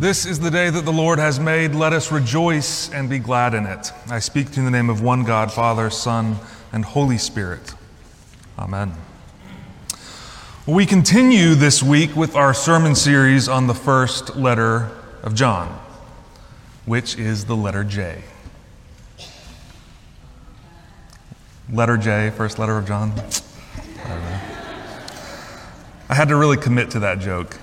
This is the day that the Lord has made. Let us rejoice and be glad in it. I speak to you in the name of one God, Father, Son, and Holy Spirit. Amen. We continue this week with our sermon series on the first letter of John, which is the letter J. Letter J, first letter of John. I, I had to really commit to that joke.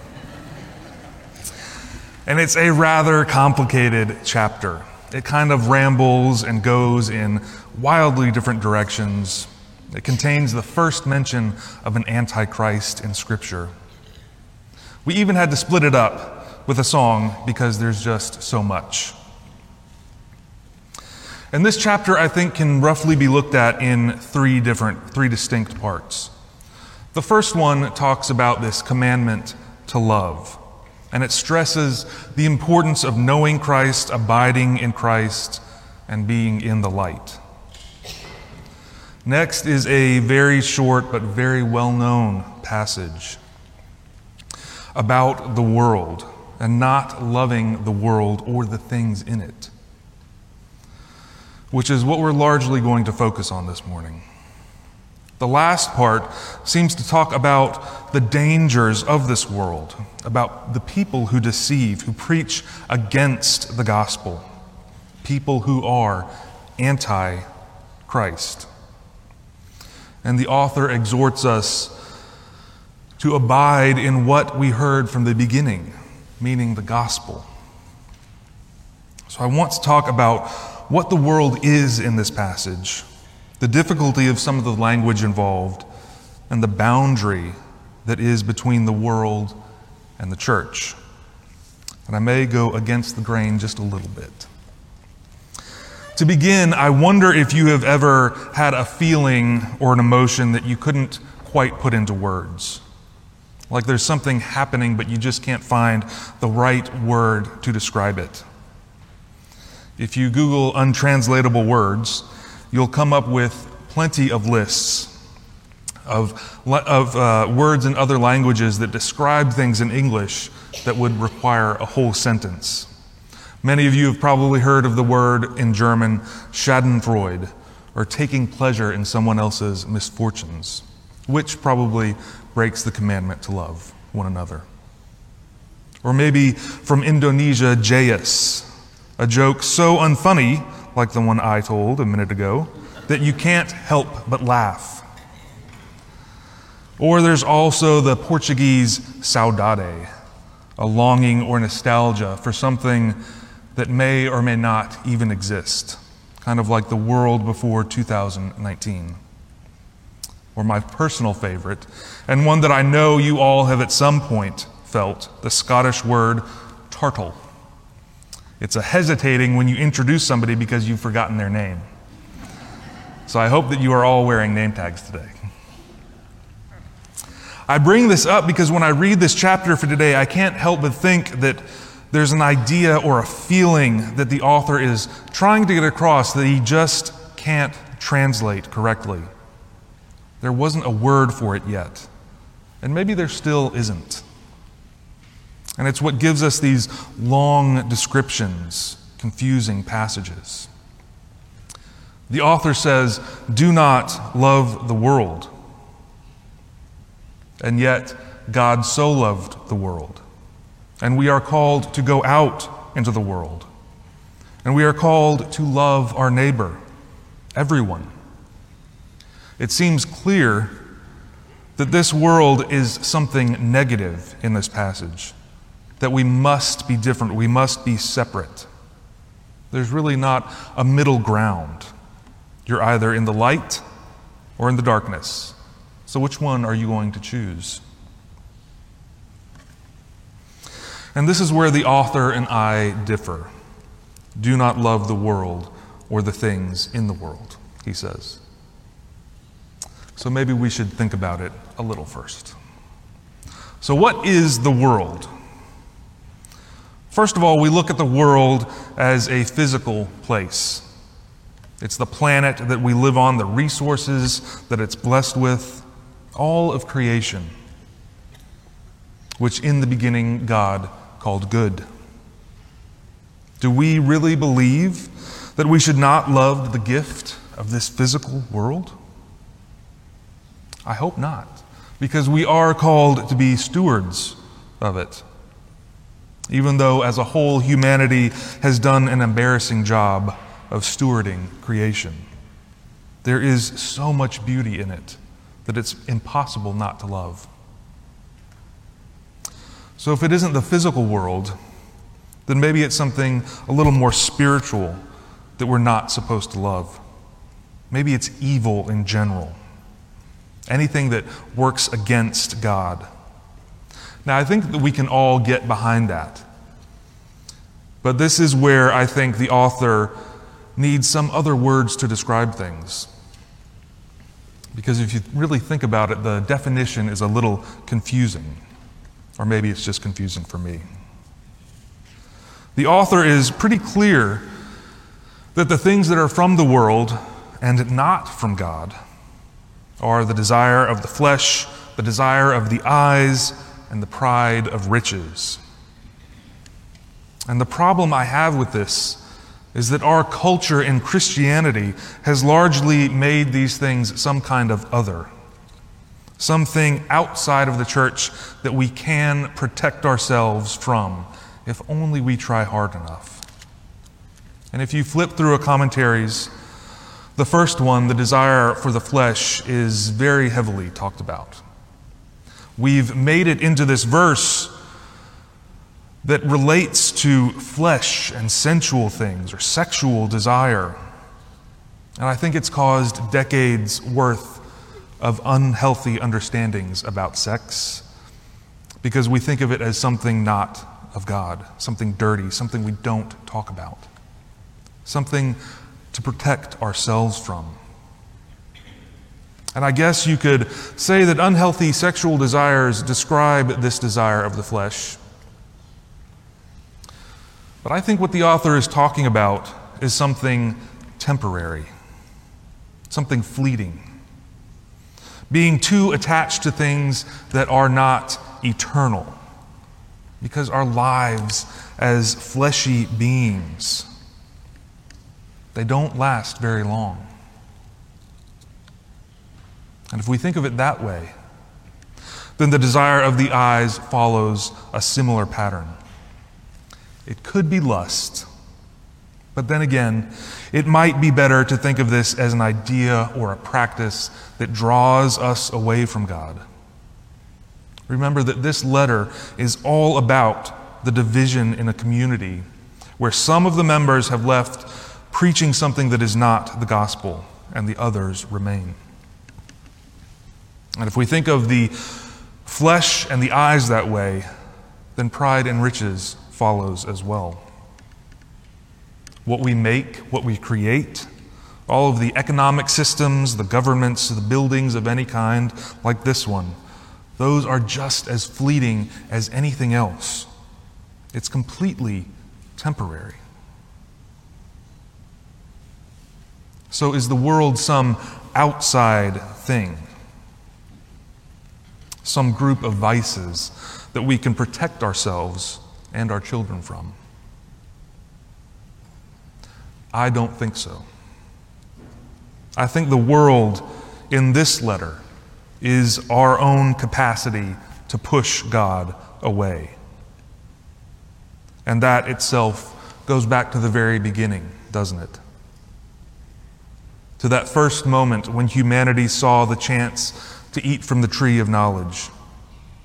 And it's a rather complicated chapter. It kind of rambles and goes in wildly different directions. It contains the first mention of an antichrist in Scripture. We even had to split it up with a song because there's just so much. And this chapter, I think, can roughly be looked at in three different, three distinct parts. The first one talks about this commandment to love and it stresses the importance of knowing Christ, abiding in Christ, and being in the light. Next is a very short but very well known passage about the world and not loving the world or the things in it, which is what we're largely going to focus on this morning. The last part seems to talk about the dangers of this world, about the people who deceive, who preach against the gospel, people who are anti Christ. And the author exhorts us to abide in what we heard from the beginning, meaning the gospel. So I want to talk about what the world is in this passage the difficulty of some of the language involved, and the boundary that is between the world and the church. And I may go against the grain just a little bit. To begin, I wonder if you have ever had a feeling or an emotion that you couldn't quite put into words. Like there's something happening, but you just can't find the right word to describe it. If you Google untranslatable words, you'll come up with plenty of lists of, of uh, words in other languages that describe things in English that would require a whole sentence. Many of you have probably heard of the word in German Schadenfreude, or taking pleasure in someone else's misfortunes, which probably breaks the commandment to love one another. Or maybe from Indonesia, Jayus, a joke so unfunny like the one I told a minute ago, that you can't help but laugh. Or there's also the Portuguese saudade, a longing or nostalgia for something that may or may not even exist, kind of like the world before 2019. Or my personal favorite, and one that I know you all have at some point felt, the Scottish word tartle. It's a hesitating when you introduce somebody because you've forgotten their name. So I hope that you are all wearing name tags today. I bring this up because when I read this chapter for today, I can't help but think that there's an idea or a feeling that the author is trying to get across that he just can't translate correctly. There wasn't a word for it yet. And maybe there still isn't. And it's what gives us these long descriptions, confusing passages. The author says, Do not love the world. And yet, God so loved the world. And we are called to go out into the world. And we are called to love our neighbor, everyone. It seems clear that this world is something negative in this passage that we must be different, we must be separate. There's really not a middle ground. You're either in the light or in the darkness. So, which one are you going to choose? And this is where the author and I differ. Do not love the world or the things in the world, he says. So maybe we should think about it a little first. So, what is the world? First of all, we look at the world as a physical place. It's the planet that we live on, the resources that it's blessed with, all of creation, which in the beginning God called good. Do we really believe that we should not love the gift of this physical world? I hope not, because we are called to be stewards of it. Even though, as a whole, humanity has done an embarrassing job of stewarding creation. There is so much beauty in it that it's impossible not to love. So, if it isn't the physical world, then maybe it's something a little more spiritual that we're not supposed to love. Maybe it's evil in general, anything that works against God. Now, I think that we can all get behind that. But this is where I think the author needs some other words to describe things. Because if you really think about it, the definition is a little confusing. Or maybe it's just confusing for me. The author is pretty clear that the things that are from the world and not from God are the desire of the flesh, the desire of the eyes, and the pride of riches. And the problem I have with this is that our culture in Christianity has largely made these things some kind of other, something outside of the church that we can protect ourselves from if only we try hard enough. And if you flip through a commentaries, the first one, the desire for the flesh, is very heavily talked about. We've made it into this verse that relates to flesh and sensual things or sexual desire. And I think it's caused decades worth of unhealthy understandings about sex because we think of it as something not of God, something dirty, something we don't talk about, something to protect ourselves from. And I guess you could say that unhealthy sexual desires describe this desire of the flesh but I think what the author is talking about is something temporary, something fleeting. Being too attached to things that are not eternal. Because our lives as fleshy beings, they don't last very long. And if we think of it that way, then the desire of the eyes follows a similar pattern. It could be lust. But then again, it might be better to think of this as an idea or a practice that draws us away from God. Remember that this letter is all about the division in a community where some of the members have left preaching something that is not the gospel and the others remain. And if we think of the flesh and the eyes that way, then pride and riches follows as well. What we make, what we create, all of the economic systems, the governments, the buildings of any kind, like this one, those are just as fleeting as anything else. It's completely temporary. So, is the world some outside thing? Some group of vices that we can protect ourselves and our children from? I don't think so. I think the world in this letter is our own capacity to push God away. And that itself goes back to the very beginning, doesn't it? To that first moment when humanity saw the chance to eat from the tree of knowledge,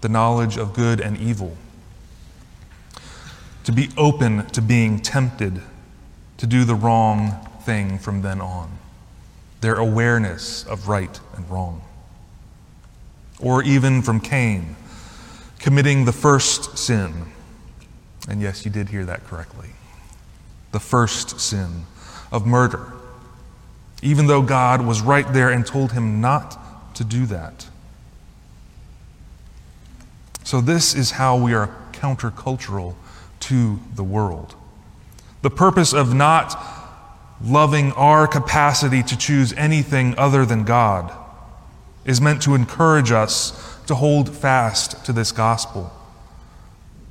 the knowledge of good and evil to be open to being tempted to do the wrong thing from then on, their awareness of right and wrong. Or even from Cain, committing the first sin. And yes, you did hear that correctly. The first sin of murder, even though God was right there and told him not to do that. So, this is how we are countercultural to the world. The purpose of not loving our capacity to choose anything other than God is meant to encourage us to hold fast to this gospel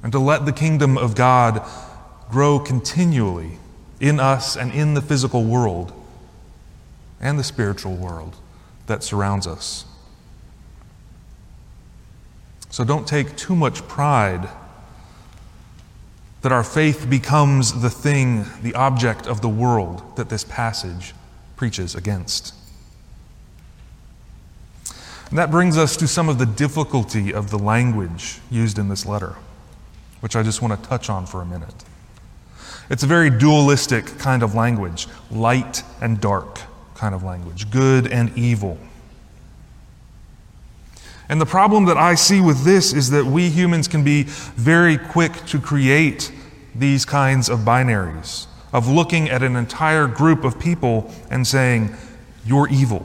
and to let the kingdom of God grow continually in us and in the physical world and the spiritual world that surrounds us. So don't take too much pride that our faith becomes the thing, the object of the world that this passage preaches against. And that brings us to some of the difficulty of the language used in this letter, which I just want to touch on for a minute. It's a very dualistic kind of language, light and dark kind of language, good and evil. And the problem that I see with this is that we humans can be very quick to create these kinds of binaries, of looking at an entire group of people and saying, You're evil.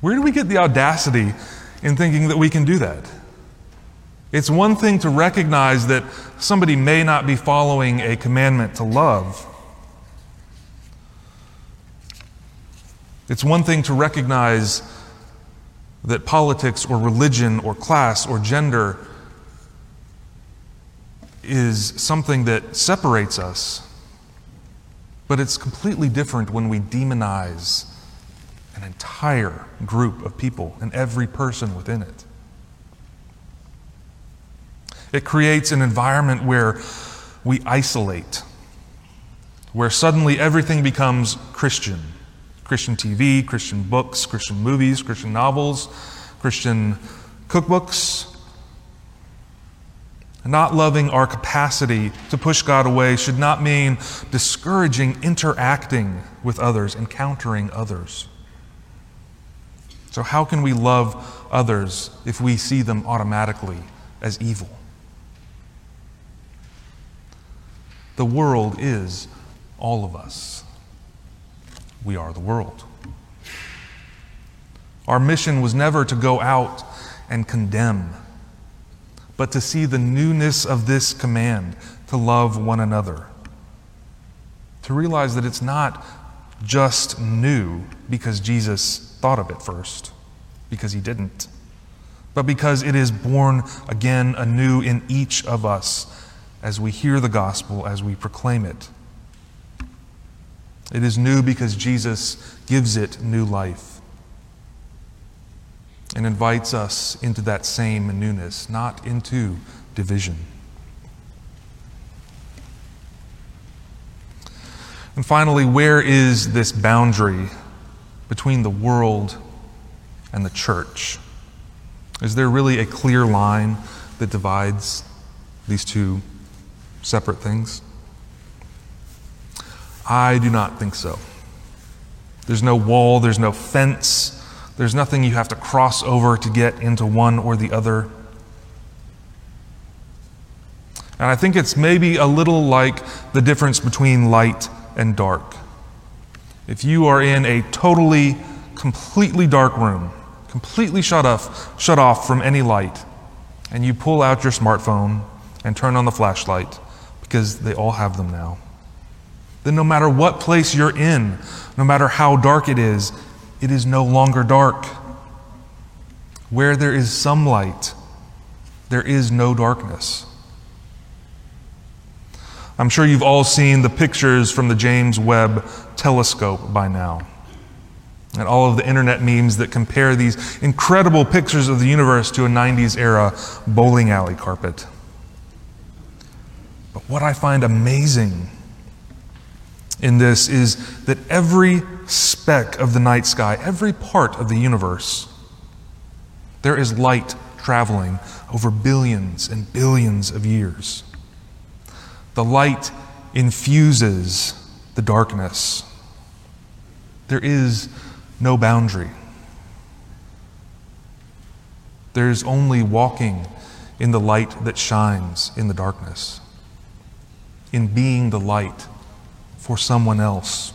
Where do we get the audacity in thinking that we can do that? It's one thing to recognize that somebody may not be following a commandment to love. It's one thing to recognize that politics or religion or class or gender is something that separates us. But it's completely different when we demonize an entire group of people and every person within it. It creates an environment where we isolate, where suddenly everything becomes Christian. Christian TV, Christian books, Christian movies, Christian novels, Christian cookbooks. Not loving our capacity to push God away should not mean discouraging interacting with others, encountering others. So, how can we love others if we see them automatically as evil? The world is all of us we are the world. Our mission was never to go out and condemn, but to see the newness of this command to love one another. To realize that it's not just new because Jesus thought of it first, because he didn't, but because it is born again anew in each of us as we hear the gospel, as we proclaim it. It is new because Jesus gives it new life and invites us into that same newness, not into division. And finally, where is this boundary between the world and the church? Is there really a clear line that divides these two separate things? I do not think so. There's no wall, there's no fence, there's nothing you have to cross over to get into one or the other. And I think it's maybe a little like the difference between light and dark. If you are in a totally, completely dark room, completely shut off, shut off from any light, and you pull out your smartphone and turn on the flashlight, because they all have them now then no matter what place you're in, no matter how dark it is, it is no longer dark. Where there is some light, there is no darkness. I'm sure you've all seen the pictures from the James Webb telescope by now. And all of the internet memes that compare these incredible pictures of the universe to a 90s era bowling alley carpet. But what I find amazing in this is that every speck of the night sky, every part of the universe, there is light traveling over billions and billions of years. The light infuses the darkness. There is no boundary. There's only walking in the light that shines in the darkness, in being the light for someone else.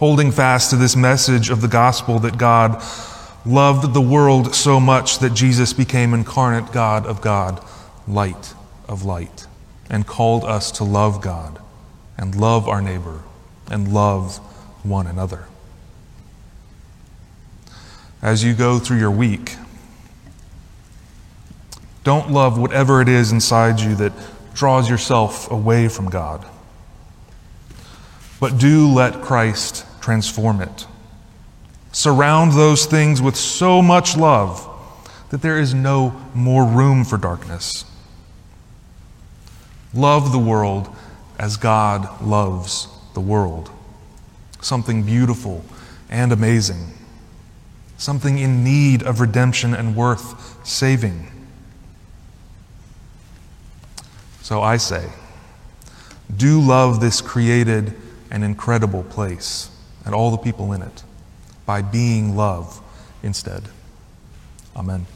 Holding fast to this message of the gospel that God loved the world so much that Jesus became incarnate God of God, light of light, and called us to love God and love our neighbor and love one another. As you go through your week, don't love whatever it is inside you that draws yourself away from God. But do let Christ transform it. Surround those things with so much love that there is no more room for darkness. Love the world as God loves the world. Something beautiful and amazing. Something in need of redemption and worth saving. So I say, do love this created and incredible place and all the people in it by being love instead. Amen.